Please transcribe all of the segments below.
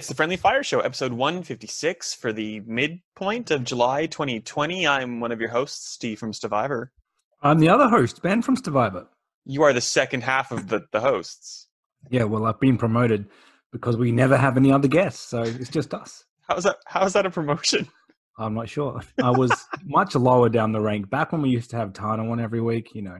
it's the Friendly Fire Show, episode 156 for the midpoint of July 2020. I'm one of your hosts, Steve from Stevivor. I'm the other host, Ben from Stevivor. You are the second half of the, the hosts. Yeah, well, I've been promoted because we never have any other guests, so it's just us. How's that? How's that a promotion? I'm not sure. I was much lower down the rank back when we used to have Tana one every week. You know,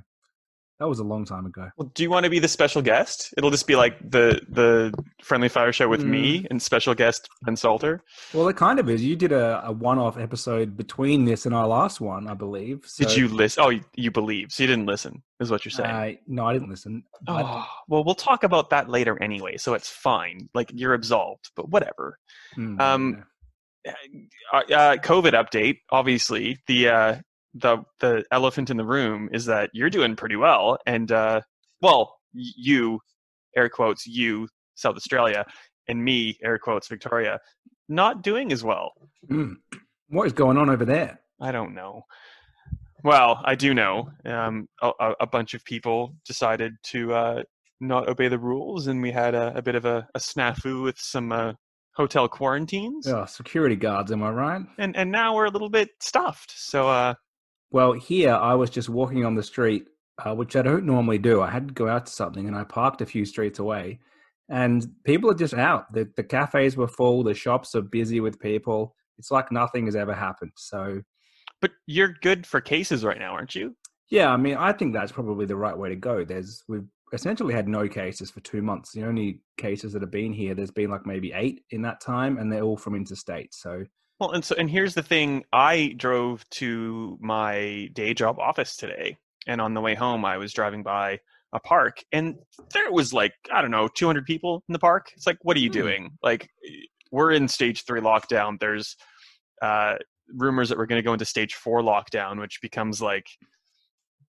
that was a long time ago. Well, do you want to be the special guest? It'll just be like the the friendly fire show with mm. me and special guest Ben Salter. Well, it kind of is. You did a, a one off episode between this and our last one, I believe. So. Did you listen? Oh, you, you, believe? So you didn't listen, is what you're saying? Uh, no, I didn't listen. Oh, well, we'll talk about that later anyway. So it's fine. Like you're absolved, but whatever. Mm, um, yeah. uh, uh COVID update. Obviously, the uh, the the elephant in the room is that you're doing pretty well, and uh, well, you, air quotes, you, South Australia, and me, air quotes, Victoria, not doing as well. Mm. What is going on over there? I don't know. Well, I do know. Um, a, a, bunch of people decided to uh, not obey the rules, and we had a, a bit of a, a snafu with some uh, hotel quarantines. Oh, security guards, am I right? And and now we're a little bit stuffed. So uh, well, here I was just walking on the street, uh, which I don't normally do. I had to go out to something, and I parked a few streets away, and people are just out. The the cafes were full. The shops are busy with people. It's like nothing has ever happened. So, but you're good for cases right now, aren't you? Yeah, I mean, I think that's probably the right way to go. There's we've essentially had no cases for two months. The only cases that have been here, there's been like maybe eight in that time, and they're all from interstate. So well, and so and here's the thing: I drove to my day job office today, and on the way home, I was driving by a park, and there was like I don't know, 200 people in the park. It's like, what are you hmm. doing? Like, we're in stage three lockdown. There's uh, rumors that we're going to go into stage four lockdown, which becomes like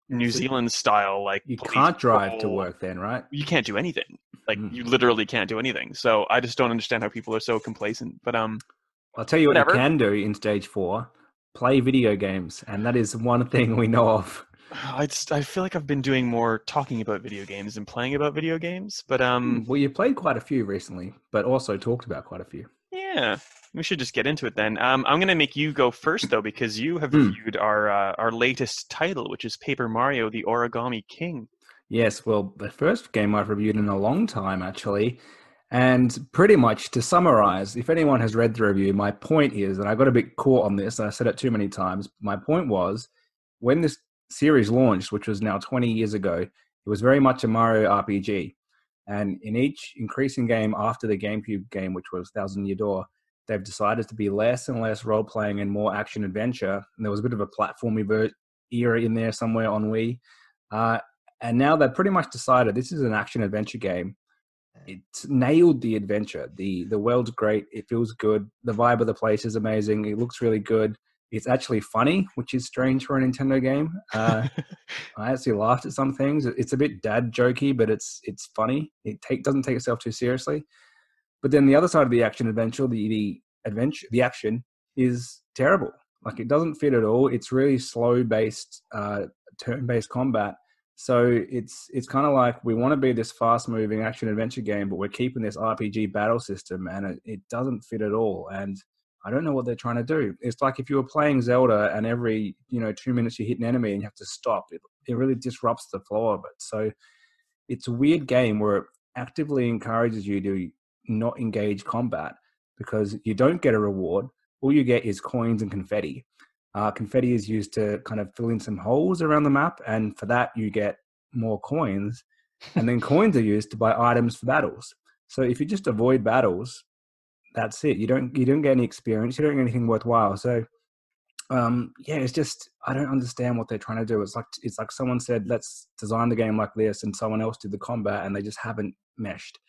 New so Zealand style. Like, you can't drive to work then, right? You can't do anything. Like, mm. you literally can't do anything. So I just don't understand how people are so complacent. But um, I'll tell you what Whatever. you can do in stage four: play video games, and that is one thing we know of. I just, I feel like I've been doing more talking about video games than playing about video games, but um. Hmm, well, you played quite a few recently, but also talked about quite a few. Yeah, we should just get into it then. Um, I'm going to make you go first though, because you have mm. reviewed our uh, our latest title, which is Paper Mario: The Origami King. Yes, well, the first game I've reviewed in a long time, actually. And pretty much to summarize, if anyone has read the review, my point is, and I got a bit caught on this, and I said it too many times. My point was when this series launched, which was now 20 years ago, it was very much a Mario RPG. And in each increasing game after the GameCube game, which was Thousand Year Door, they've decided to be less and less role playing and more action adventure. And there was a bit of a platformy era in there somewhere on Wii. Uh, and now they've pretty much decided this is an action adventure game it's nailed the adventure. the The world's great. It feels good. The vibe of the place is amazing. It looks really good. It's actually funny, which is strange for a Nintendo game. Uh, I actually laughed at some things. It's a bit dad jokey, but it's it's funny. It take doesn't take itself too seriously. But then the other side of the action adventure, the the adventure, the action is terrible. Like it doesn't fit at all. It's really slow based, uh, turn based combat so it's it's kind of like we want to be this fast moving action adventure game, but we're keeping this RPG battle system, and it, it doesn't fit at all. And I don't know what they're trying to do. It's like if you were playing Zelda and every you know two minutes you hit an enemy and you have to stop. It it really disrupts the flow of it. So it's a weird game where it actively encourages you to not engage combat because you don't get a reward. All you get is coins and confetti. Uh, confetti is used to kind of fill in some holes around the map, and for that you get more coins. and then coins are used to buy items for battles. So if you just avoid battles, that's it. You don't you don't get any experience. You don't get anything worthwhile. So um, yeah, it's just I don't understand what they're trying to do. It's like it's like someone said, let's design the game like this, and someone else did the combat, and they just haven't meshed.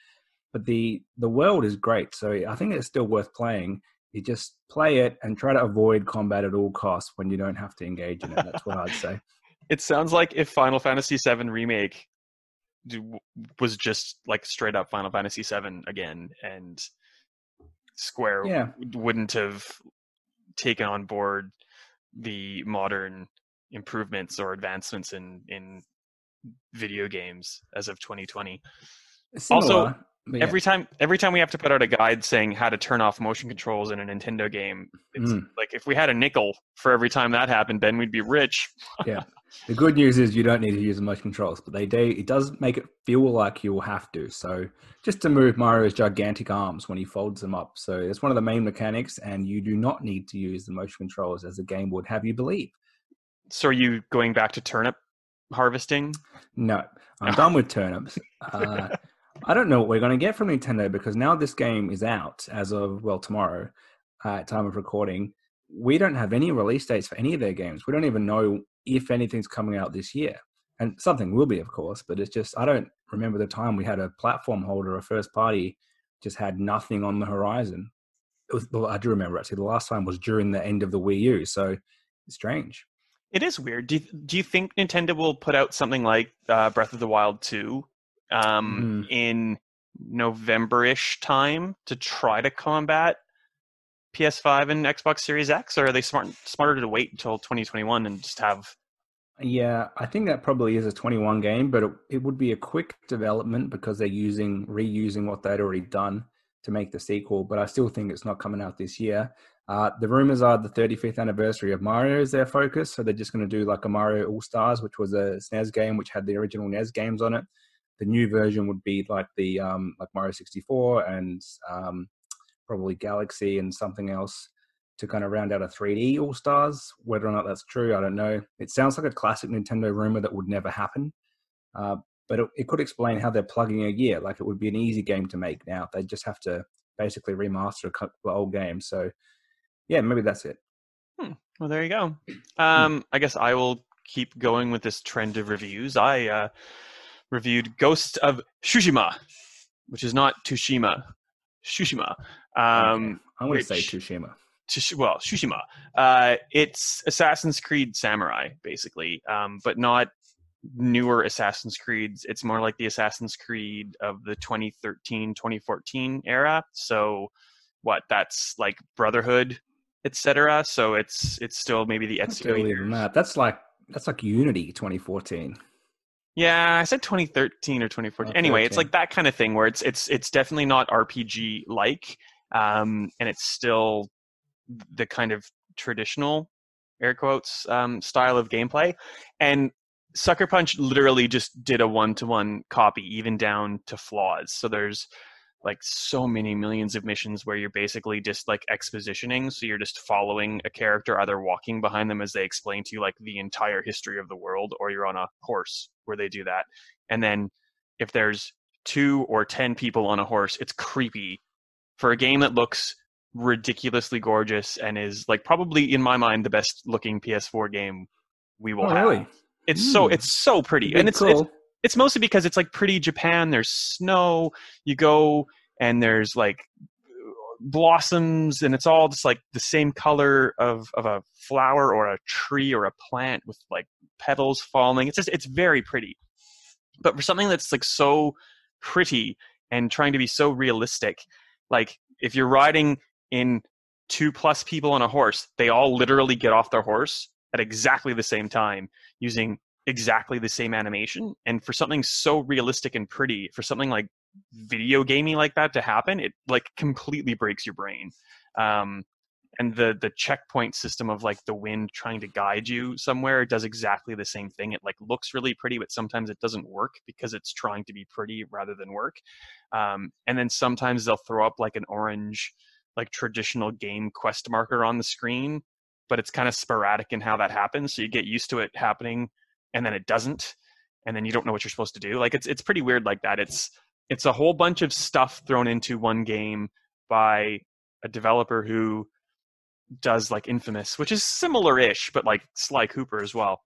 But the the world is great, so I think it's still worth playing you just play it and try to avoid combat at all costs when you don't have to engage in it. That's what I'd say. It sounds like if Final Fantasy VII Remake was just like straight up Final Fantasy VII again, and Square yeah. wouldn't have taken on board the modern improvements or advancements in in video games as of 2020. Similar. Also, But yeah. Every time, every time we have to put out a guide saying how to turn off motion controls in a Nintendo game, it's Mm. like if we had a nickel for every time that happened, Ben, we'd be rich. Yeah. The good news is you don't need to use the motion controls, but they do. It does make it feel like you will have to. So just to move Mario's gigantic arms when he folds them up. So it's one of the main mechanics, and you do not need to use the motion controls as the game would have you believe. So are you going back to turnip harvesting? No, I'm done with turnips. Uh, I don't know what we're going to get from Nintendo because now this game is out as of well tomorrow, uh, time of recording. We don't have any release dates for any of their games. We don't even know if anything's coming out this year, and something will be, of course. But it's just I don't remember the time we had a platform holder, a first party, just had nothing on the horizon. Was, well, I do remember actually the last time was during the end of the Wii U, so it's strange. It is weird. Do you, do you think Nintendo will put out something like uh, Breath of the Wild 2 um, in November-ish time to try to combat PS5 and Xbox Series X, or are they smart smarter to wait until 2021 and just have? Yeah, I think that probably is a 21 game, but it, it would be a quick development because they're using reusing what they'd already done to make the sequel. But I still think it's not coming out this year. Uh, the rumors are the 35th anniversary of Mario is their focus, so they're just going to do like a Mario All Stars, which was a SNES game which had the original NES games on it. The new version would be like the um, like Mario 64 and um, probably Galaxy and something else to kind of round out a 3D All Stars. Whether or not that's true, I don't know. It sounds like a classic Nintendo rumor that would never happen. Uh, but it, it could explain how they're plugging a year. Like it would be an easy game to make now. They just have to basically remaster a couple of old games. So, yeah, maybe that's it. Well, there you go. Um, I guess I will keep going with this trend of reviews. I uh, reviewed Ghost of Tsushima, which is not Tushima, Tsushima. Um, I'm going to say Tsushima. Tush- well, Tsushima. Uh, it's Assassin's Creed Samurai, basically, um, but not newer Assassin's Creeds. It's more like the Assassin's Creed of the 2013 2014 era. So, what? That's like Brotherhood, etc. So it's it's still maybe the That's Ezio earlier than that. That's like that's like Unity 2014. Yeah, I said 2013 or 2014. Oh, anyway, it's like that kind of thing where it's it's it's definitely not RPG like, um, and it's still the kind of traditional air quotes um, style of gameplay. And Sucker Punch literally just did a one to one copy, even down to flaws. So there's like so many millions of missions where you're basically just like expositioning. So you're just following a character, either walking behind them as they explain to you like the entire history of the world, or you're on a horse where they do that. And then if there's two or ten people on a horse, it's creepy. For a game that looks ridiculously gorgeous and is like probably in my mind the best looking PS4 game we will Oh, have. really? It's so Hmm. it's so pretty, and it's, it's call. It's mostly because it's like pretty Japan. There's snow. You go and there's like blossoms, and it's all just like the same color of of a flower or a tree or a plant with like petals falling. It's just it's very pretty. But for something that's like so pretty and trying to be so realistic, like if you're riding in two plus people on a horse, they all literally get off their horse at exactly the same time using exactly the same animation. And for something so realistic and pretty, for something like video gamey like that to happen, it like completely breaks your brain. Um, and the the checkpoint system of like the wind trying to guide you somewhere does exactly the same thing. It like looks really pretty, but sometimes it doesn't work because it's trying to be pretty rather than work. Um, and then sometimes they'll throw up like an orange, like traditional game quest marker on the screen, but it's kind of sporadic in how that happens. So you get used to it happening, and then it doesn't, and then you don't know what you're supposed to do. Like it's it's pretty weird like that. It's it's a whole bunch of stuff thrown into one game by a developer who does like Infamous, which is similar-ish, but like Sly Cooper as well.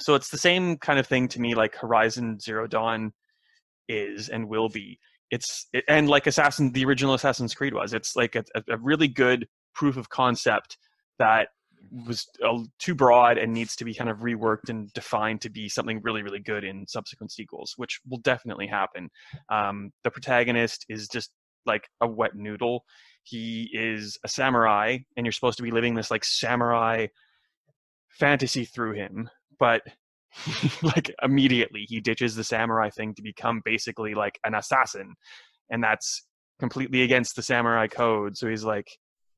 So it's the same kind of thing to me, like Horizon Zero Dawn is and will be. It's it, and like Assassin, the original Assassin's Creed was. It's like a, a really good proof of concept that was uh, too broad and needs to be kind of reworked and defined to be something really, really good in subsequent sequels, which will definitely happen. Um, the protagonist is just like a wet noodle. He is a samurai, and you're supposed to be living this like samurai fantasy through him, but like immediately he ditches the samurai thing to become basically like an assassin and that's completely against the samurai code. So he's like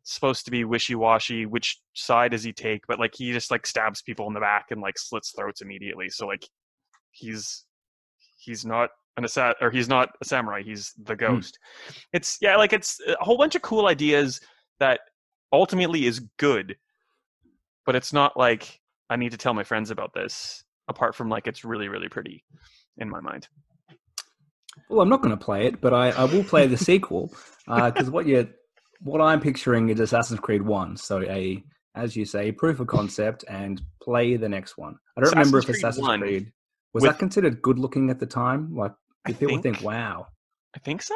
supposed to be wishy-washy which side does he take but like he just like stabs people in the back and like slits throats immediately so like he's he's not an assa- or he's not a samurai he's the ghost. It's yeah like it's a whole bunch of cool ideas that ultimately is good but it's not like i need to tell my friends about this apart from like it's really really pretty in my mind. Well, I'm not going to play it, but I, I will play the sequel Uh because what you what I'm picturing is Assassin's Creed One. So a as you say, proof of concept and play the next one. I don't remember if Assassin's Creed Assassin's 1 Creed was with- that considered good looking at the time. Like, I did people think, think- "Wow"? i think so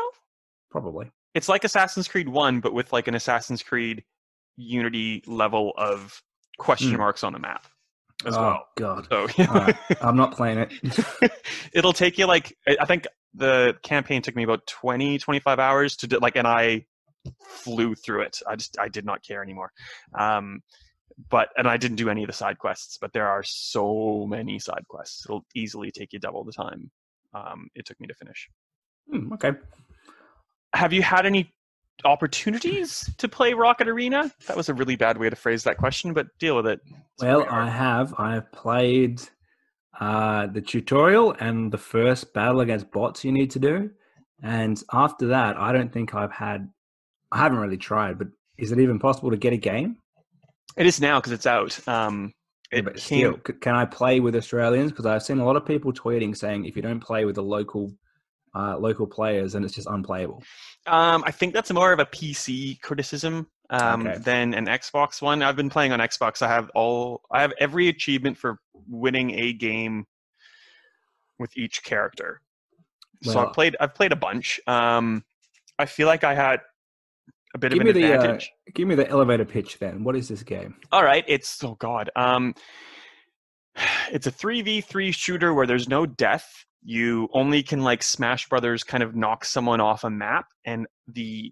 Probably. it's like assassin's creed 1 but with like an assassin's creed unity level of question Hmm. marks on the map as oh well God, so Alright. I'm not playing it. it'll take you like i I think the campaign took me about 20 25 hours to do like and i flew through it i just i did not care anymore um but and i didn't do any of the side quests but there are so many side quests it'll easily take you double the time um it took me to finish Hmm, okay. have you had any opportunities to play rocket arena that was a really bad way to phrase that question but deal with it It's Well. I have. I have played uh, the tutorial and the first battle against bots you need to do, and after that, I don't think I've had. I haven't really tried, but is it even possible to get a game? it is now because it's out um Yeah, but still, can I play with Australians? Because I've seen a lot of people tweeting saying if you don't play with the local uh, local players, then it's just unplayable. Um, I think that's more of a PC criticism um, Okay. than an Xbox one. I've been playing on Xbox. I have all. I have every achievement for winning a game with each character. so I've played. I've played a bunch. Um, I feel like I had a bit Give of me an the uh, give me the elevator pitch then. What is this game? All right, it's oh god. Um, it's a three v three shooter where there's no death. You only can like Smash Brothers kind of knock someone off a map, and the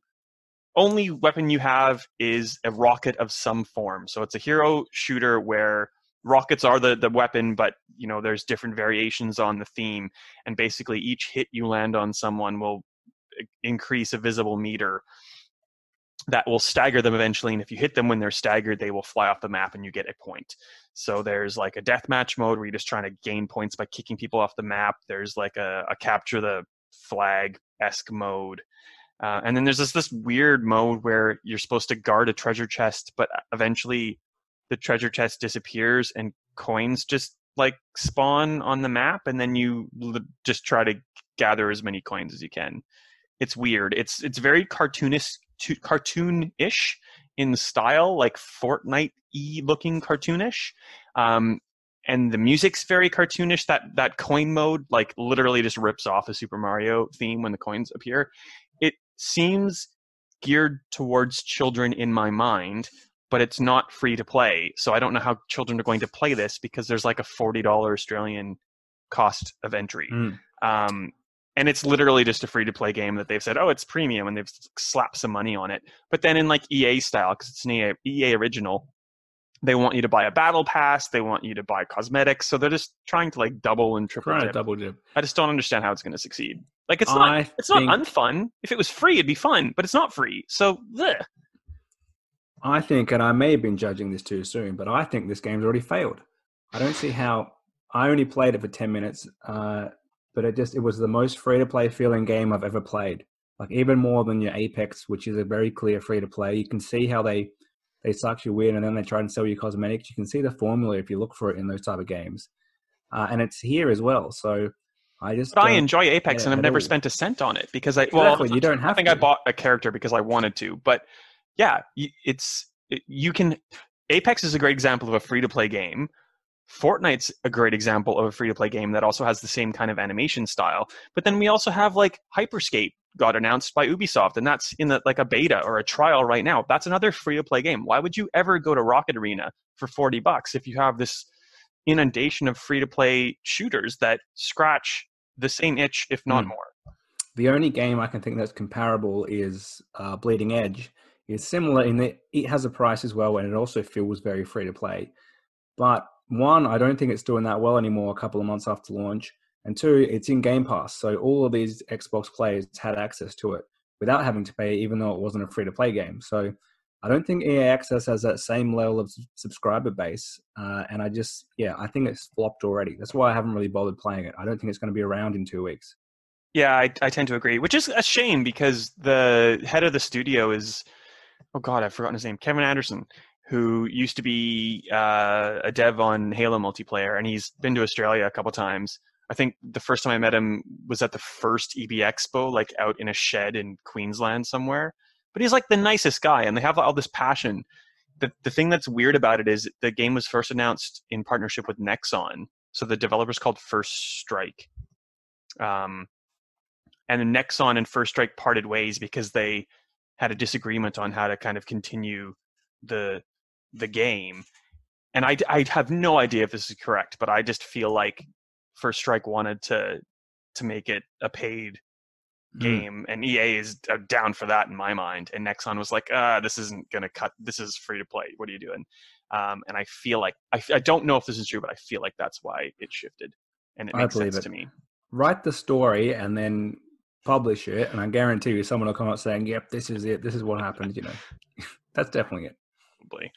only weapon you have is a rocket of some form. So it's a hero shooter where rockets are the the weapon, but you know there's different variations on the theme, and basically each hit you land on someone will increase a visible meter that will stagger them eventually and if you hit them when they're staggered they will fly off the map and you get a point. So there's like a deathmatch mode where you're just trying to gain points by kicking people off the map. There's like a, a capture the flag esque mode. Uh, and then there's this this weird mode where you're supposed to guard a treasure chest but eventually the treasure chest disappears and coins just like spawn on the map and then you l- just try to gather as many coins as you can. It's weird. It's it's very cartoonish to, cartoon-ish in style like fortnite-y looking cartoonish. Um, and the music's very cartoonish. That that coin mode like literally just rips off a super mario theme when the coins appear. It seems geared towards children in my mind but it's not free to play. So i don't know how children are going to play this because there's like a $40 australian cost of entry. Mm. um, and it's literally just a free to play game that they've said, oh, it's premium, and they've slapped some money on it. But then in like EA style, because it's an EA, EA original, they want you to buy a battle pass, they want you to buy cosmetics, so they're just trying to like double and triple dip. double dip. I just don't understand how it's going to succeed. Like it's not, I it's not unfun. If it was free, it'd be fun, but it's not free. So bleh. I think, and I may have been judging this too soon, but I think this game's already failed. I don't see how. I only played it for ten minutes, uh, but it just it was the most free to play feeling game I've ever played. Like even more than your Apex, which is a very clear free to play. You can see how they they suck you in, and then they try and sell you cosmetics. You can see the formula if you look for it in those type of games, uh, and it's here as well. So I just but I enjoy Apex, yeah, and I've never all. spent a cent on it because I well, Exactly, you don't have. I think I bought a character because I wanted to, but yeah, it's it, you can. Apex is a great example of a free to play game. Fortnite's a great example of a free to play game that also has the same kind of animation style. But then we also have like Hyperscape got announced by Ubisoft, and that's in the, like a beta or a trial right now. That's another free to play game. Why would you ever go to Rocket Arena for forty bucks if you have this inundation of free to play shooters that scratch the same itch, if not Hmm. more? The only game I can think that's comparable is uh, Bleeding Edge. It's similar in that it has a price as well, and it also feels very free to play. But one, I don't think it's doing that well anymore. A couple of months after launch, and two, it's in Game Pass, so all of these Xbox players had access to it without having to pay, even though it wasn't a free to play game. So I don't think EA Access has that same level of subscriber base, uh, and I just yeah, I think it's flopped already. That's why I haven't really bothered playing it. I don't think it's going to be around in two weeks. Yeah, I, I tend to agree, which is a shame because the head of the studio is oh god, I've forgotten his name, Kevin Anderson, who used to be uh, a dev on Halo multiplayer, and he's been to Australia a couple times. I think the first time I met him was at the first EB Expo, like out in a shed in Queensland somewhere. But he's like the nicest guy and they have all this passion. The, the thing that's weird about it is the game was first announced in partnership with nexon so the developer's called Final Strike. Um, and nexon and Final Strike parted ways because they had a disagreement on how to kind of continue the the game and I, I have no idea if this is correct but i just feel like Final Strike wanted to to make it a paid Mm. game, mm. and EA is uh, down for that in my mind. And Nexon was like, "Ah, this isn't going to cut. This is free to play. What are you doing?" Um, and I feel like I, I don't know if this is true, but I feel like that's why it shifted, and it makes sense it. to me. Write the story and then publish it, and I guarantee you, someone will come out saying, "Yep, this is it. This is what happened." You know, that's definitely it. Probably.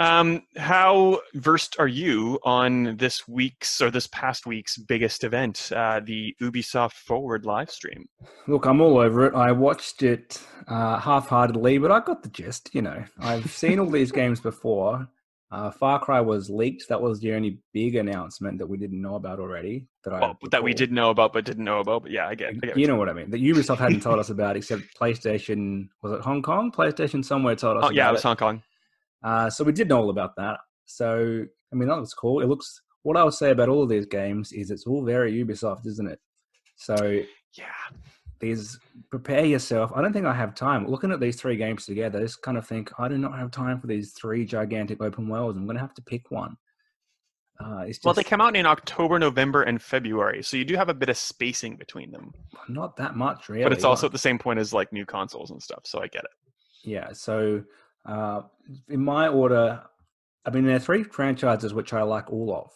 Um, how versed are you on this week's or this past week's biggest event, uh, the Ubisoft Forward live stream? Look, I'm all over it. I watched it uh, half-heartedly, but I got the gist. You know, I've seen all these games before. Uh, Far Cry was leaked. That was the only big announcement that we didn't know about already. That I well, that we did know about, but didn't know about. But yeah, I get. I get you know what I mean. That Ubisoft hadn't told us about, except PlayStation. Was it Hong Kong? PlayStation somewhere told us. Oh yeah, it was Hong Kong. Uh, so we did know all about that. So I mean, that looks cool. It looks. What I would say about all of these games is it's all very Ubisoft, isn't it? So yeah, these prepare yourself. I don't think I have time. Looking at these three games together, I just kind of think I do not have time for these three gigantic open worlds. I'm going to have to pick one. Uh, just, well, they come out in October, November, and February, so you do have a bit of spacing between them. Not that much, really. But it's also at the same point as like new consoles and stuff, so I get it. Yeah, so uh, in my order, I mean, there are three franchises which I like all of,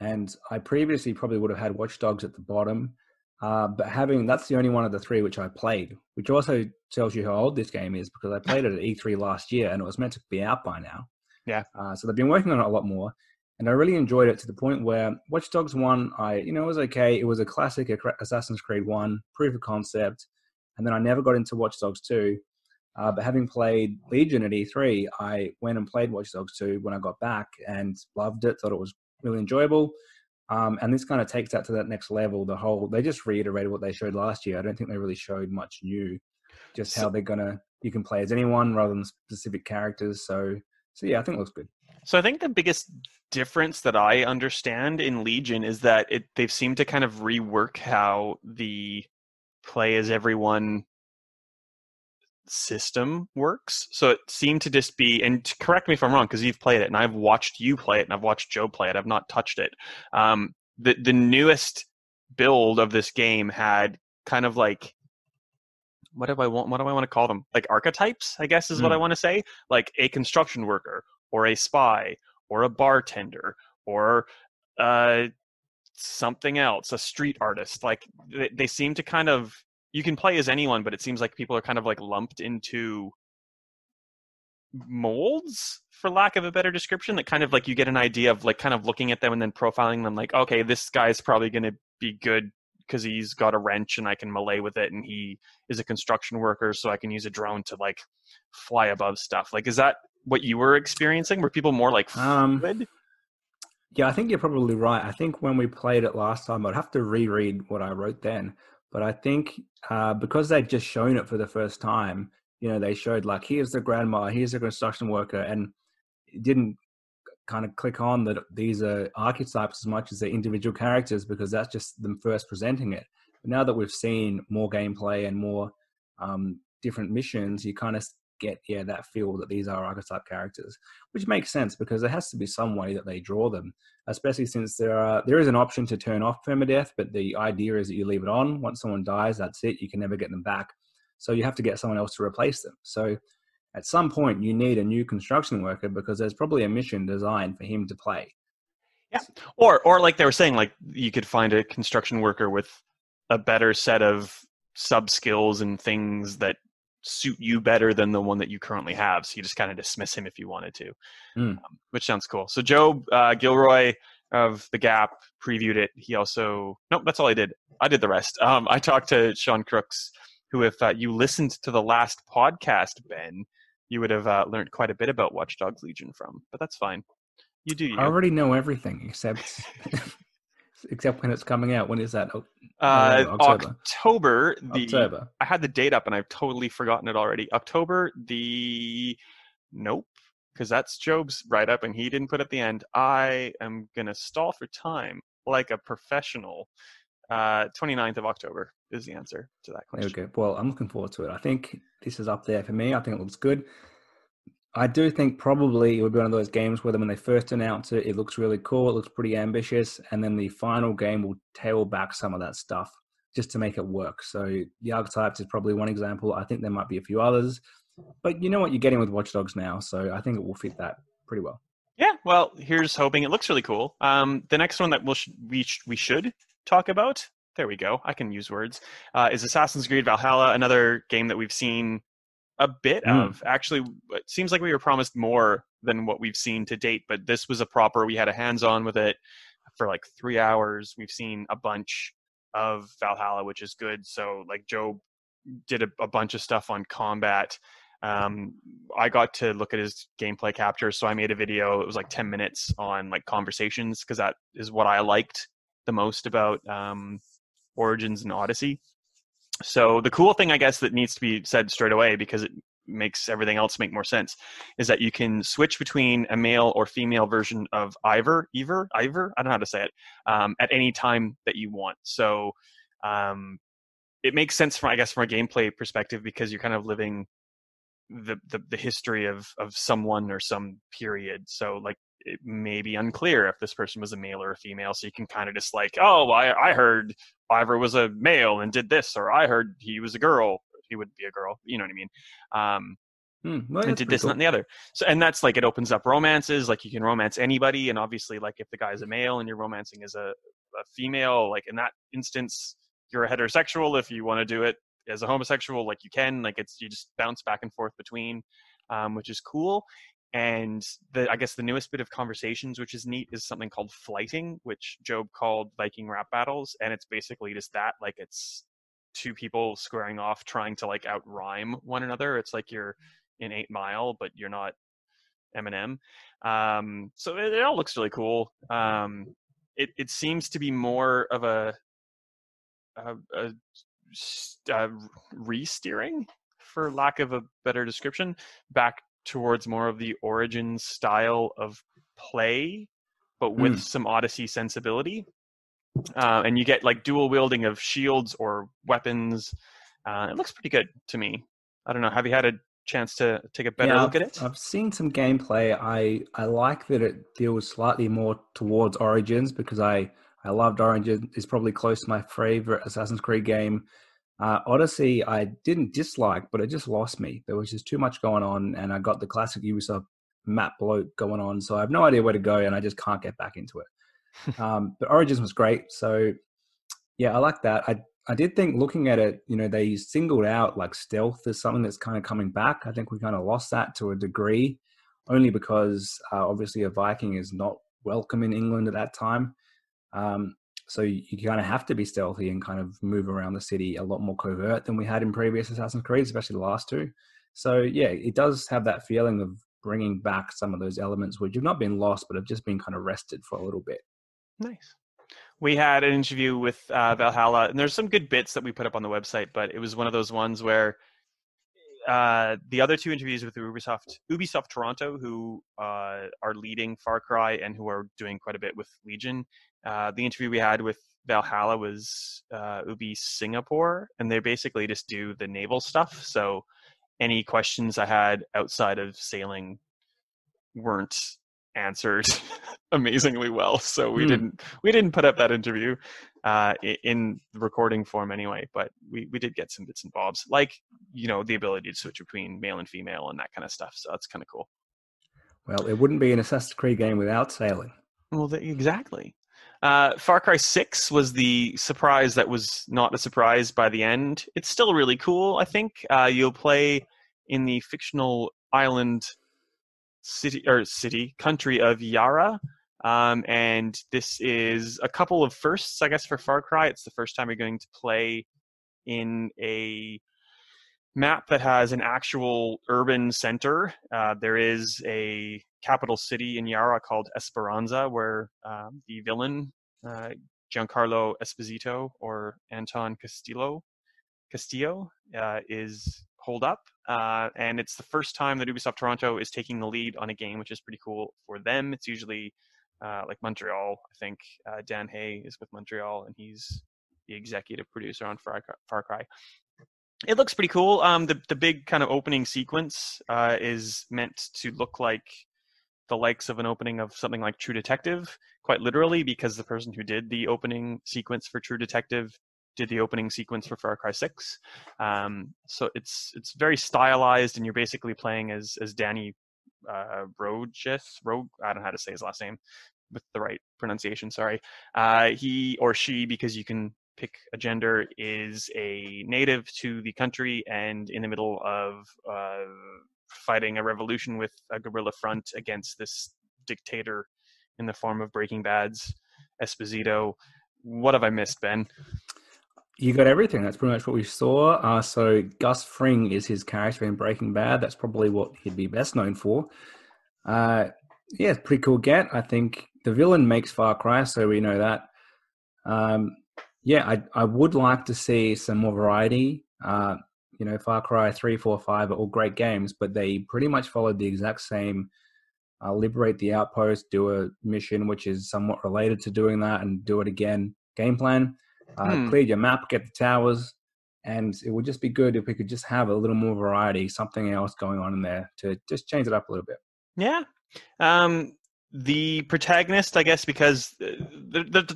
and I previously probably would have had Watch Dogs at the bottom, uh, but having that's the only one of the three which I played, which also tells you how old this game is because I played it at E3 last year and it was meant to be out by now. Yeah. Uh, so they've been working on it a lot more, and I really enjoyed it to the point where Watch Dogs One, I you know it was okay. It was a classic Assassin's Creed One, proof of concept, and then I never got into Watch Dogs Two uh, but having played Legion at E3, I went and played Watch Dogs 2 when I got back and loved it. Thought it was really enjoyable. Um, and this kind of takes that to that next level. The whole they just reiterated what they showed last year. I don't think they really showed much new. Just how they're gonna you can play as anyone rather than specific characters. So so yeah, I think it looks good. So I think the biggest difference that I understand in Legion is that it they've seemed to kind of rework how the play as everyone system works. So it seemed to just be, and correct me if I'm wrong, because you've played it and I've watched you play it and I've watched Joe play it. I've not touched it. Um, the the newest build of this game had kind of like what do I want? What do I want to call them? Like archetypes, I guess is mm. what I hmm. want to say. Like a construction worker, or a spy, or a bartender, or uh, something else, a street artist. Like they, they seem to kind of you can play as anyone, but it seems like people are kind of like lumped into molds for lack of a better description that kind of like you get an idea of like kind of looking at them and then profiling them like okay this guy's probably going to be good because he's got a wrench and I can melee with it and he is a construction worker so I can use a drone to like fly above stuff. Like is that what you were experiencing? Were people more like um, fluid? yeah I think you're probably right. I think when we played it last time I'd have to reread what I wrote then but I think uh, because they'd just shown it for the first time, you know, they showed like, here's the grandma, here's the construction worker, and it didn't kind of click on that these are archetypes as much as they're individual characters because that's just them first presenting it. But now that we've seen more gameplay and more um, different missions, you kind of get yeah that feel that these are archetype characters, which makes sense because there has to be some way that they draw them, especially since there are there is an option to turn off permadeath, but the idea is that you leave it on. Once someone dies, that's it. You can never get them back, so you have to get someone else to replace them. So at some point, you need a new construction worker because there's probably a mission designed for him to play. Yeah, or or like they were saying, like you could find a construction worker with a better set of sub skills and things that suit you better than the one that you currently have. So you just kind of dismiss him if you wanted to, Mm. um, which sounds cool. So Joab uh, Gilroy of the Gap previewed it. He also nope, that's all I did. I did the rest. Um, I talked to Sean Crooks, who if uh, you listened to the last podcast, Ben, you would have uh, learned quite a bit about Watch Dogs Legion from. But that's fine. You do you. I already know everything except except when it's coming out. When is that? Oh, Uh, October. October. The October. I had the date up and I've totally forgotten it already. October the nope, because that's Joab's write up and he didn't put at the end. I am gonna stall for time like a professional. Uh, 29th of October is the answer to that question. Okay. Well, I'm looking forward to it. I think this is up there for me. I think it looks good. I do think probably it would be one of those games where when they first announce it, it looks really cool. It looks pretty ambitious, and then the final game will tail back some of that stuff just to make it work. So the archetypes is probably one example. I think there might be a few others, but you know what you're getting with Watch Dogs now, so I think it will fit that pretty well. Yeah, well, here's hoping. It looks really cool. Um, the next one that we'll sh- we sh- we should talk about. There we go. I can use words. Uh, is Assassin's Creed Valhalla, another game that we've seen a bit Mm. of. Actually, it seems like we were promised more than what we've seen to date. But this was a proper. We had a hands-on with it for like three hours. We've seen a bunch of Valhalla, which is good. So like Joe did a, a bunch of stuff on combat. Um, I got to look at his gameplay capture, so I made a video. It was like ten minutes on like conversations because that is what I liked the most about um, Origins and Odyssey. So the cool thing, I guess, that needs to be said straight away because it makes everything else make more sense, is that you can switch between a male or female version of Ivor, Ivor, Ivor. I don't know how to say it. Um, at any time that you want. So um, it makes sense from, I guess, from a gameplay perspective because you're kind of living the, the the history of of someone or some period. So like it may be unclear if this person was a male or a female. So you can kind of just like, oh, I I heard Ivor was a male and did this, or I heard he was a girl. He would be a girl. You know what I mean? Um, Hmm, well, and did this cool. and and the other. So and that's like it opens up romances. Like you can romance anybody, and obviously like if the guy's a male and you're romancing as a, a female, like in that instance, you're a heterosexual. If you want to do it as a homosexual, like you can. Like it's you just bounce back and forth between, um, which is cool. And the I guess the newest bit of conversations, which is neat, is something called flyting, which Joab called Viking rap battles, and it's basically just that. Like it's two people squaring off trying to like out rhyme one another. It's like you're in Eight Mile, but you're not Eminem. Um, so it, it all looks really cool. Um, it it seems to be more of a re-steering, for lack of a better description, back towards more of the origin style of play, but with Mm. some Odyssey sensibility. Uh, and you get like dual wielding of shields or weapons. Uh, it looks pretty good to me. I don't know. Have you had a chance to take a better Yeah, look at it? I've seen some gameplay. I I like that it deals slightly more towards Origins because I I loved Origins. It's probably close to my favorite Assassin's Creed game. Uh, Odyssey I didn't dislike, but it just lost me. There was just too much going on, and I got the classic Ubisoft map bloat going on, so I have no idea where to go, and I just can't get back into it. um, but Origins was great, so yeah, I like that. I I did think looking at it, you know, they singled out like stealth as something that's kind of coming back. I think we kind of lost that to a degree, only because uh, obviously a Viking is not welcome in England at that time. Um, so you, kind of have to be stealthy and kind of move around the city a lot more covert than we had in previous Assassin's Creed, especially the last two. So yeah, it does have that feeling of bringing back some of those elements which have not been lost, but have just been kind of rested for a little bit. Nice. We had an interview with uh, Valhalla, and there's some good bits that we put up on the website, but it was one of those ones where uh, the other two interviews with Ubisoft, Ubisoft Toronto, who uh, are leading Far Cry and who are doing quite a bit with Legion. Uh, the interview we had with Valhalla was uh, Ubi Singapore, and they basically just do the naval stuff. So any questions I had outside of sailing weren't answered amazingly well. So we Hmm. didn't we didn't put up that interview uh, in the recording form anyway. But we we did get some bits and bobs, like you know the ability to switch between male and female and that kind of stuff. So that's kind of cool. Well, it wouldn't be an Assassin's Creed game without sailing. Well, the, exactly. Uh, Far Cry 6 was the surprise that was not a surprise by the end. It's still really cool, I think. Uh, you'll play in the fictional island city or city country of Yara. Um, and this is a couple of firsts, I guess, for Far Cry. It's the first time you're going to play in a map that has an actual urban center. Uh, there is a capital city in Yara called Esperanza, where um, the villain uh, Giancarlo Esposito or Anton Castillo Castillo uh, is holed up, uh, and it's the first time that Ubisoft Toronto is taking the lead on a game, which is pretty cool for them. It's usually uh, like Montreal. I think uh, Dan Hay is with Montreal, and he's the executive producer on Far Cry. Far Cry. It looks pretty cool. Um, the the big kind of opening sequence uh, is meant to look like the likes of an opening of something like True Detective, quite literally, because the person who did the opening sequence for True Detective did the opening sequence for Far Cry Six. Um, so it's it's very stylized, and you're basically playing as as Danny uh, Rojas. Rogue, I don't know how to say his last name with the right pronunciation. Sorry. Uh, he or she, because you can pick a gender, is a native to the country and in the middle of uh, fighting a revolution with a guerrilla front against this dictator in the form of Breaking Bad's Esposito. What have I missed, Ben? You got everything. That's pretty much what we saw. Uh, so Gus Fring is his character in Breaking Bad. That's probably what he'd be best known for. Uh, yeah, pretty cool get. I think the villain makes Far Cry, so we know that. Um, yeah, I I would like to see some more variety. Uh, you know, Far Cry 3, 4, 5 are all great games, but they pretty much followed the exact same uh, liberate the outpost, do a mission which is somewhat related to doing that, and do it again game plan. Uh, hmm. Clear your map, get the towers, and it would just be good if we could just have a little more variety, something else going on in there to just change it up a little bit. Yeah. Um, the protagonist, I guess, because uh,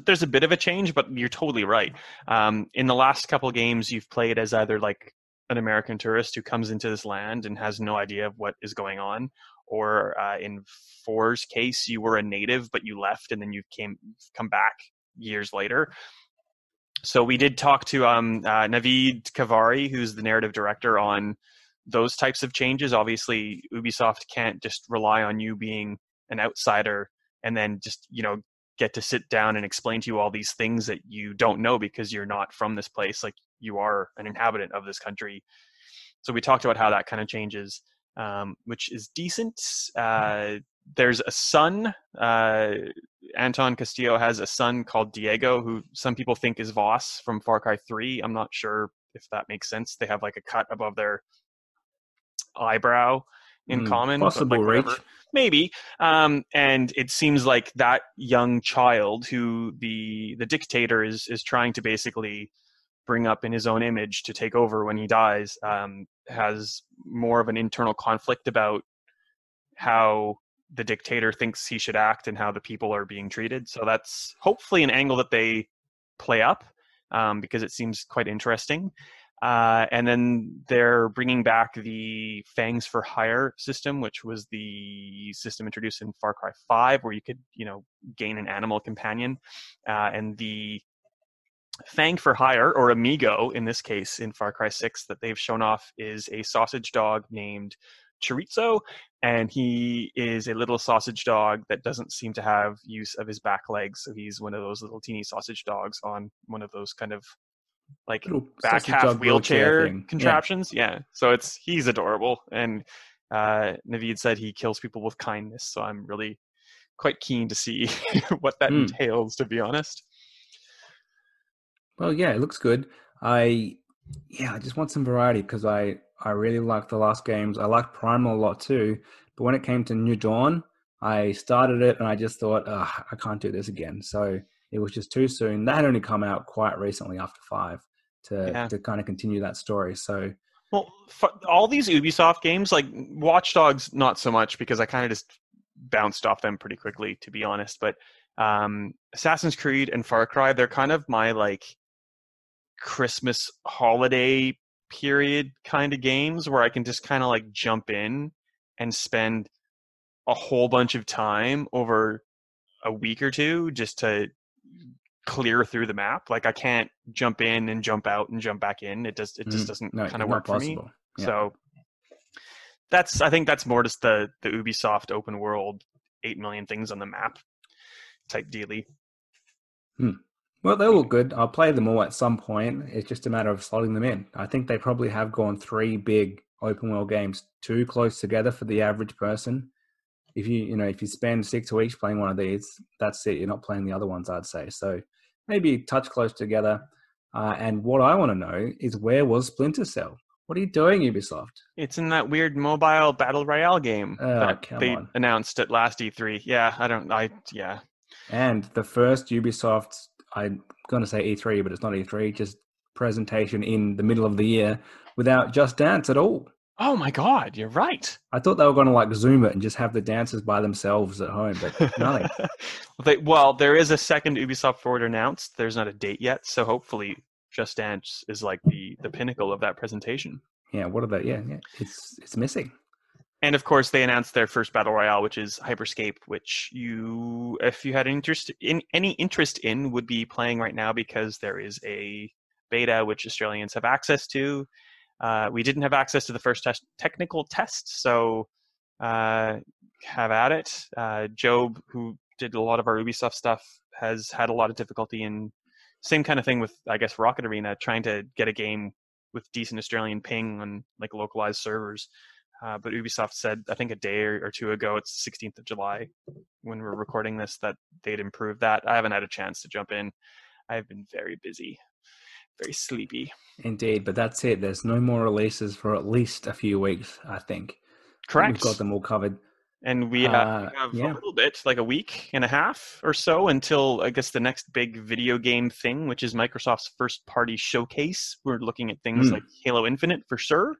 there's a bit of a change, but you're totally right. Um, in the last couple games, you've played as either like an American tourist who comes into this land and has no idea of what is going on, or uh, in Four's case, you were a native but you left and then you came come back years later. So we did talk to um, uh, Navid Khavari, who's the narrative director on those types of changes. Obviously, Ubisoft can't just rely on you being an outsider and then just you know get to sit down and explain to you all these things that you don't know because you're not from this place. Like you are an inhabitant of this country. So we talked about how that kind of changes, um, which is decent. Uh, there's a son. Uh, Anton Castillo has a son called Diego, who some people think is Vaas from Far Cry 3. I'm not sure if that makes sense. They have like a cut above their eyebrow in mm, common. Possible like reach. Maybe. Um, and it seems like that young child who the the dictator is is trying to basically bring up in his own image to take over when he dies um, has more of an internal conflict about how the dictator thinks he should act and how the people are being treated. So that's hopefully an angle that they play up um, because it seems quite interesting. Uh, and then they're bringing back the Fangs for Hire system, which was the system introduced in Far Cry 5, where you could, you know, gain an animal companion. Uh, and the Fang for Hire, or Amigo in this case in Far Cry 6, that they've shown off is a sausage dog named Chorizo, and he is a little sausage dog that doesn't seem to have use of his back legs. So he's one of those little teeny sausage dogs on one of those kind of like little back half wheelchair, wheelchair contraptions. Yeah. yeah. So it's he's adorable, and uh, Navid said he kills people with kindness. So I'm really quite keen to see what that mm. entails. To be honest. Well, yeah, it looks good. I yeah, I just want some variety because I I really liked the last games. I liked Primal a lot too, but when it came to New Dawn, I started it and I just thought, I can't do this again. So it was just too soon. That had only come out quite recently after five to yeah. to kind of continue that story. So well, all these Ubisoft games, like Watch Dogs, not so much because I kind of just bounced off them pretty quickly, to be honest. But um, Assassin's Creed and Far Cry, they're kind of my like Christmas holiday period kind of games where I can just kind of like jump in and spend a whole bunch of time over a week or two just to clear through the map. Like I can't jump in and jump out and jump back in. It just it just Mm, doesn't no, kind of work for me. Yeah. So that's I think that's more just the the Ubisoft open world, eight million things on the map type dealy. Well, they look good. I'll play them all at some point. It's just a matter of slotting them in. I think they probably have gone three big open world games too close together for the average person. If you you know if you spend six weeks playing one of these, that's it. You're not playing the other ones. I'd say so. Maybe touch close together. Uh, and what I want to know is where was Splinter Cell? What are you doing, Ubisoft? It's in that weird mobile battle royale game Oh, that they on. announced at last E3. Yeah, I don't. I yeah. And the first Ubisoft, I'm going to say E3, but it's not E3, just presentation in the middle of the year without Just Dance at all. Oh my God, you're right. I thought they were going to like zoom it and just have the dancers by themselves at home, but nothing. well, they, well, there is a second Ubisoft forward announced. There's not a date yet, so hopefully, Just Dance is like the the pinnacle of that presentation. yeah, what are they? Yeah, yeah, it's it's missing. And of course, they announced their first battle royale, which is Hyperscape, which you, if you had interest in any interest in, would be playing right now because there is a beta which Australians have access to. Uh, we didn't have access to the first test, technical test, so uh, have at it. Uh, Joab, who did a lot of our Ubisoft stuff, has had a lot of difficulty in same kind of thing with I guess Rocket Arena, trying to get a game with decent Australian ping on like localized servers. Uh, but Ubisoft said, I think a day or, two ago, it's 16th of July, when we're recording this, that they'd improved that. I haven't had a chance to jump in. I've been very busy, very sleepy. Indeed, but that's it. There's no more releases for at least a few weeks, I think. Correct. We've got them all covered. And we, uh, Uh, we have yeah. a little bit, like a week and a half or so, until I guess the next big video game thing, which is Microsoft's first party showcase. We're looking at things Hmm. like Halo Infinite for sure.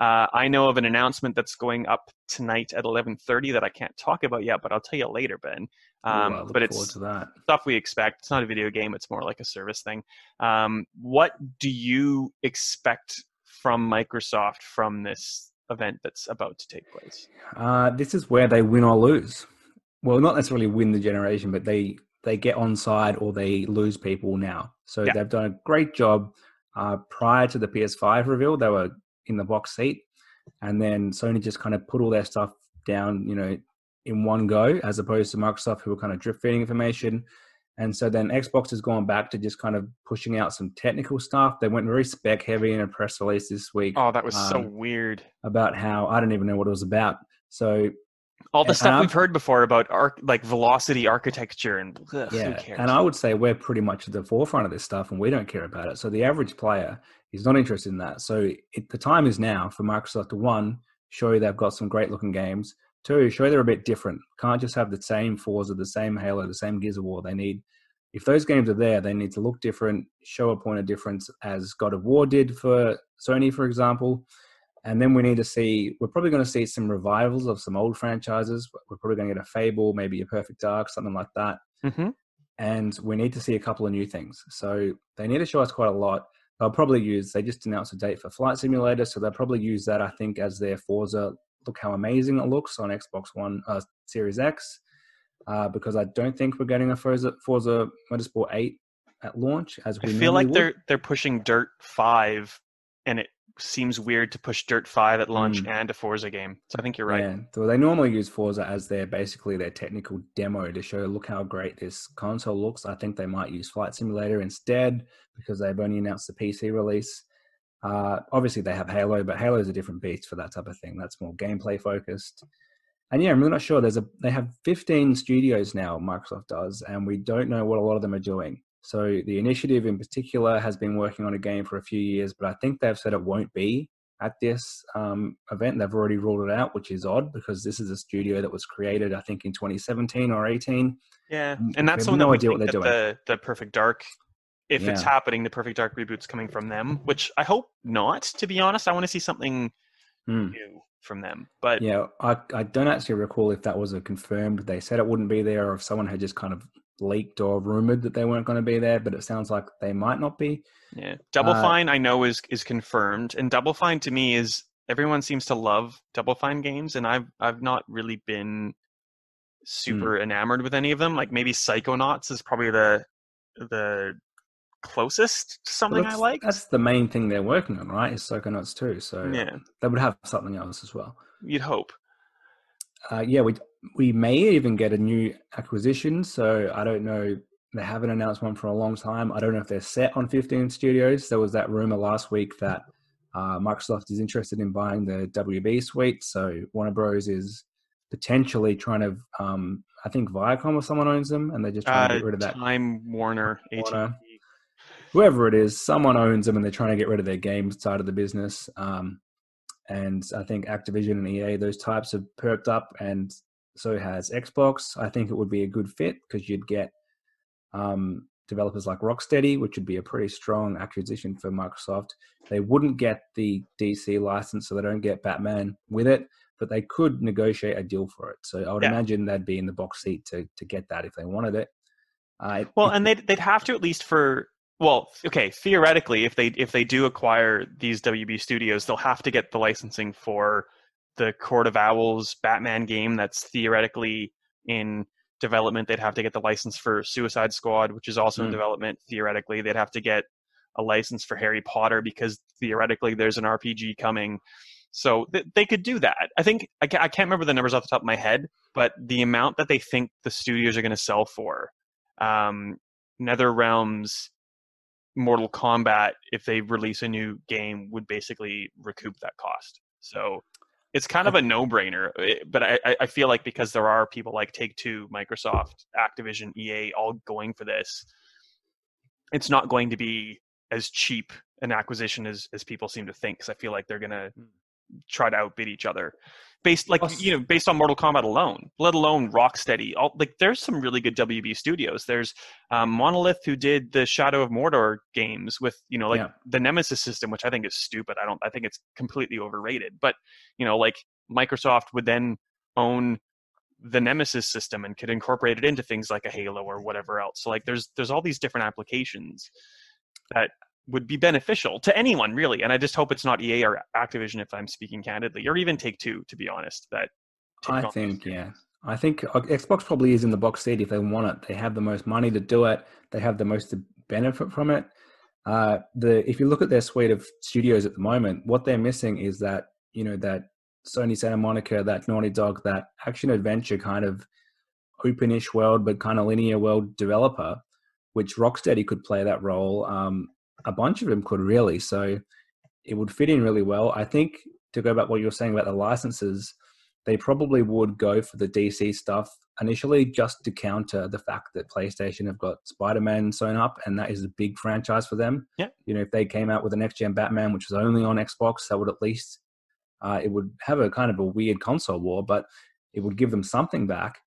Uh, I know of an announcement that's going up tonight at 11:30 that I can't talk about yet, but I'll tell you later, Ben. Um, but it's stuff we expect. It's not a video game; it's more like a service thing. Um, what do you expect from Microsoft from this event that's about to take place? Uh, this is where they win or lose. Well, not necessarily win the generation, but they they get on side or they lose people now. So Yeah. they've done a great job. Uh, prior to the PS5 reveal, they were in the box seat, and then Sony just kind of put all their stuff down, you know, in one go, as opposed to Microsoft, who were kind of drip feeding information. And so then Xbox has gone back to just kind of pushing out some technical stuff. They went very spec heavy in a press release this week Oh, that was so Um, weird. about how I don't even know what it was about. So All the and stuff we've heard before about arc, like velocity architecture and ugh, who yeah, cares? and I would say we're pretty much at the forefront of this stuff, and we don't care about it. So the average player is not interested in that. So it, the time is now for Microsoft to one show you they've got some great looking games. Two, show they're a bit different. Can't just have the same Forza, the same Halo, the same Gears of War. They need, if those games are there, they need to look different, show a point of difference, as God of War did for Sony, for example. And then we need to see, we're probably going to see some revivals of some old franchises. We're probably going to get a Fable, maybe a Perfect Dark, something like that Mhm. and we need to see a couple of new things. So they need to show us quite a lot. They'll probably use. They just announced a date for Flight Simulator, so they'll probably use that. I think as their Forza. Look how amazing it looks on Xbox One, uh, Series X. Uh, because I don't think we're getting a Forza, Forza Motorsport 8 at launch, as I we feel like would. they're they're pushing Dirt Five, and it seems weird to push Dirt Five at launch Mm. and a Forza game. So I think you're right. Yeah, so they normally use Forza as their basically their technical demo to show, look how great this console looks. I think they might use Flight Simulator instead because they've only announced the PC release. Uh, obviously, they have Halo, but Halo is a different beast for that type of thing. That's more gameplay focused. And yeah, I'm really not sure. There's a they have 15 studios now. Microsoft does, and we don't know what a lot of them are doing. So the initiative in particular has been working on a game for a few years, but I think they've said it won't be at this um, event. They've already ruled it out, which is odd because this is a studio that was created, I think, in 2017 or 18. Yeah, Mm, and that's one no that idea what they're doing. the the Perfect Dark, if it's happening, the Perfect Dark reboot's coming from them. Which I hope not. To be honest, I want to see something Hmm. new from them. But Yeah, I, I don't actually recall if that was a confirmed. They said it wouldn't be there, or if someone had just kind of leaked or rumored that they weren't going to be there. But it sounds like they might not be. Yeah, Double Uh, Fine I know is is confirmed, and Double Fine to me is everyone seems to love Double Fine games, and I've I've not really been super enamored with any of them. Like maybe Psychonauts is probably the the closest to something Well, I like. That's the main thing they're working on, right? Is Psychonauts too. So Yeah, they would have something else as well. you'd hope. Uh, yeah, we we may even get a new acquisition. So I don't know. They haven't announced one for a long time. I don't know if they're set on 15 studios. There was that rumor last week that uh, Microsoft is interested in buying the WB suite. So Warner Bros. is potentially trying to. Um, I think Viacom or someone owns them, and they're just trying to Uh, get rid of that. Time Warner, Warner. Whoever it is, someone owns them, and they're trying to get rid of their game side of the business. Um, and I think Activision and EA, those types have perked up, and so has Xbox. I think it would be a good fit because you'd get um, developers like Rocksteady, which would be a pretty strong acquisition for Microsoft. They wouldn't get the DC license, so they don't get Batman with it, but they could negotiate a deal for it. So I would Yeah. imagine they'd be in the box seat to to get that if they wanted it. Uh, Well, and they'd they'd have to at least for well, okay, theoretically, if they if they do acquire these WB studios, they'll have to get the licensing for the Court of Owls Batman game that's theoretically in development. They'd have to get the license for Suicide Squad, which is also in Mm. development. Theoretically, they'd have to get a license for Harry Potter because theoretically there's an RPG coming. So th- they could do that. I think I, ca- I can't remember the numbers off the top of my head, but the amount that they think the studios are going to sell for um, Nether Realms, Mortal Kombat, if they release a new game, would basically recoup that cost. So it's kind of a no-brainer. eh, But I, I- I feel like because there are people like Take Two, Microsoft, Activision, EA, all going for this, it's not going to be as cheap an acquisition as, as people seem to think. Because I feel like they're going to try to outbid each other based like you know based on mortal kombat alone let alone rocksteady. All like there's some really good wb studios. There's um, monolith who did the shadow of mordor games with you know like Yeah. the nemesis system which i think is stupid. I don't i think it's completely overrated. But you know like microsoft would then own the nemesis system and could incorporate it into things like a halo or whatever else. So like there's there's all these different applications that would be beneficial to anyone really and i just hope it's not ea or activision if i'm speaking candidly or even take two to be honest that I think, yeah. I think uh, Xbox probably is in the box seat if they want it. They have the most money to do it. They have the most to benefit from it. Uh, the if you look at their suite of studios at the moment, what they're missing is that you know that Sony Santa Monica, that Naughty Dog, that action adventure kind of openish world, but kind of linear world developer, which Rocksteady could play that role. Um, a bunch of them could really. So it would fit in really well. I think to go back what you were saying about the licenses, they probably would go for the DC stuff initially just to counter the fact that PlayStation have got Spider-Man sewn up and that is a big franchise for them. Yeah. You know, if they came out with an next gen Batman which was only on Xbox, that would at least uh, it would have a kind of a weird console war, but it would give them something back.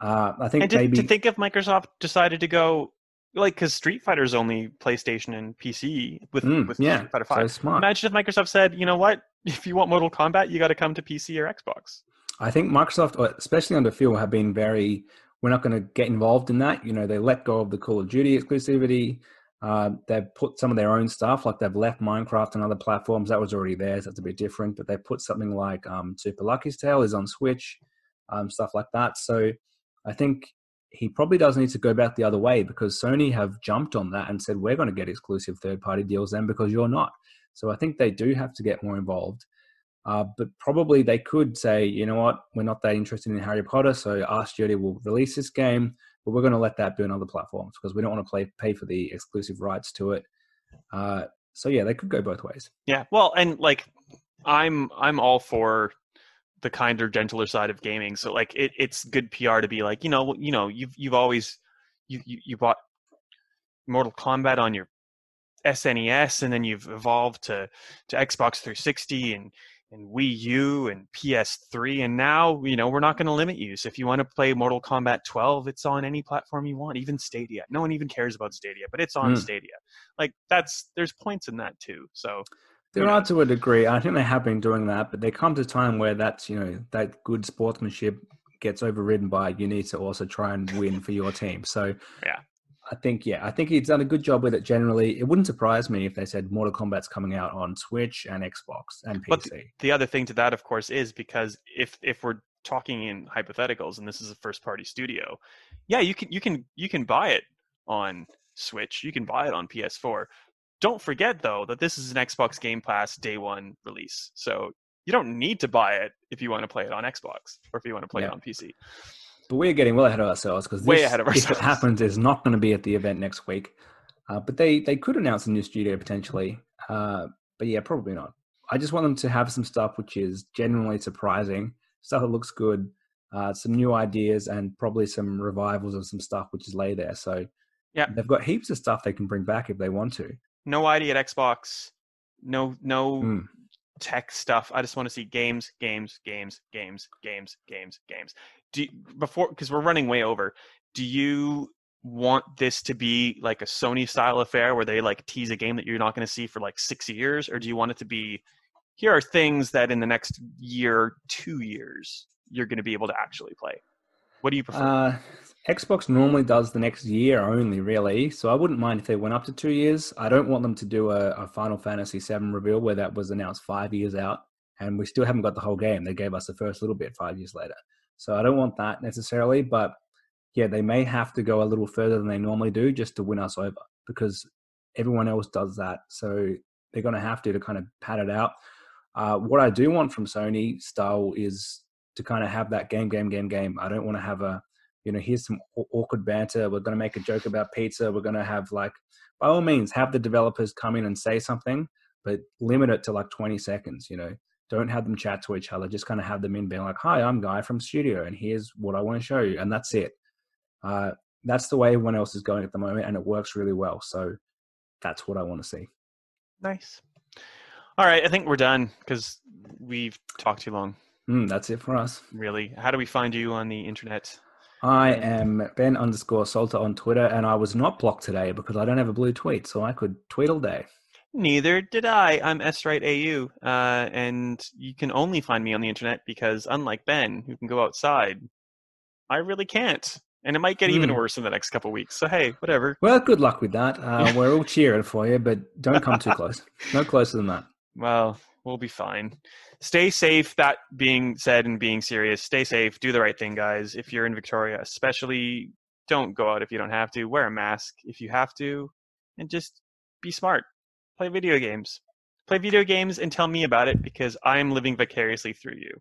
Uh, I think and to, maybe to think if microsoft decided to go like because street fighter's only playstation and pc with, Mm, with yeah, street fighter so 5 smart. imagine if microsoft said you know what if you want mortal kombat you got to come to pc or xbox I think Microsoft, especially under Phil, have been very. We're not going to get involved in that. You know, they let go of the Call of Duty exclusivity. Uh, they've put some of their own stuff, like they've left Minecraft and other platforms. That was already theirs. That's a bit different. But they put something like um, Super Lucky's Tale is on Switch, um, stuff like that. So I think he probably does need to go back the other way because Sony have jumped on that and said we're going to get exclusive third-party deals then because you're not. So I think they do have to get more involved. Uh, but probably they could say, you know what, we're not that interested in Harry Potter, so our studio will release this game, but we're going to let that be on other platforms because we don't want to play, pay for the exclusive rights to it. Uh, so yeah, they could go both ways. yeah well and like i'm i'm all for the kinder gentler side of gaming so like it, it's good pr to be like you know you know you've you've always you you, you bought mortal kombat on your snes and then you've evolved to to xbox 360 and and Wii U and PS3, and now you know we're not going to limit you. So if you want to play Mortal Kombat 12, it's on any platform you want, even Stadia. No one even cares about Stadia, but it's on Hmm. Stadia. Like that's there's points in that too. So There are to a degree. I think they have been doing that, but there comes a time where that's you know that good sportsmanship gets overridden by you need to also try and win for your team. So Yeah. I think yeah, I think he's done a good job with it. Generally, it wouldn't surprise me if they said Mortal Kombat's coming out on Switch and Xbox and PC. But the other thing to that, of course, is because if if we're talking in hypotheticals, and this is a first party studio. Yeah, you can you can you can buy it on Switch. You can buy it on PS4. Don't forget though that this is an Xbox Game Pass day one release. So you don't need to buy it if you want to play it on Xbox or if you want to play Yeah. it on PC. But we're getting well ahead of ourselves because Way ahead of if it happens, is not going to be at the event next week. Uh, but they they could announce a new studio potentially. Uh, but yeah, probably not. I just want them to have some stuff which is genuinely surprising, stuff that looks good, uh, some new ideas, and probably some revivals of some stuff which is lay there. So Yeah. they've got heaps of stuff they can bring back if they want to. No ID at Xbox. No no Mm. tech stuff. I just want to see games, games, games, games, games, games, games. Do you, before because we're running way over. Do you want this to be like a Sony style affair where they like tease a game that you're not going to see for like six years, or do you want it to be here are things that in the next year, two years, you're going to be able to actually play? What do you prefer? Uh, Xbox normally does the next year only, really. So I wouldn't mind if they went up to two years. I don't want them to do a, a Final Fantasy VII reveal where that was announced five years out, and we still haven't got the whole game. They gave us the first little bit five years later. So I don't want that necessarily, but yeah, they may have to go a little further than they normally do just to win us over because everyone else does that. So they're going to have to to kind of pad it out. Uh, what I do want from Sony style is to kind of have that game, game, game, game. I don't want to have a you know, here's some awkward banter. We're going to make a joke about pizza. We're going to have like, by all means, have the developers come in and say something, but limit it to like 20 seconds. You know, don't have them chat to each other. Just kind of have them in being like, "Hi, I'm Guy from Studio, and here's what I want to show you," and that's it. Uh, that's the way everyone else is going at the moment, and it works really well. So that's what I want to see. nice. All right, I think we're done because we've talked too long. Mm, that's it for us. Really, how do we find you on the internet? I am Ben underscore Salter on Twitter, and I was not blocked today because I don't have a blue tweet, so I could tweet all day. Neither did I. I'm SWrightAU, uh, and you can only find me on the internet because, unlike Ben, who can go outside, I really can't, and it might get even Hmm. worse in the next couple weeks. So hey, whatever. Well, good luck with that. Uh, we're all cheering for you, but don't come too close. No closer than that. Well, we'll be fine. Stay safe. That being said, and being serious, stay safe. Do the right thing, guys. If you're in Victoria, especially, don't go out if you don't have to. Wear a mask if you have to, and just be smart. Play video games. Play video games and tell me about it because I'm living vicariously through you.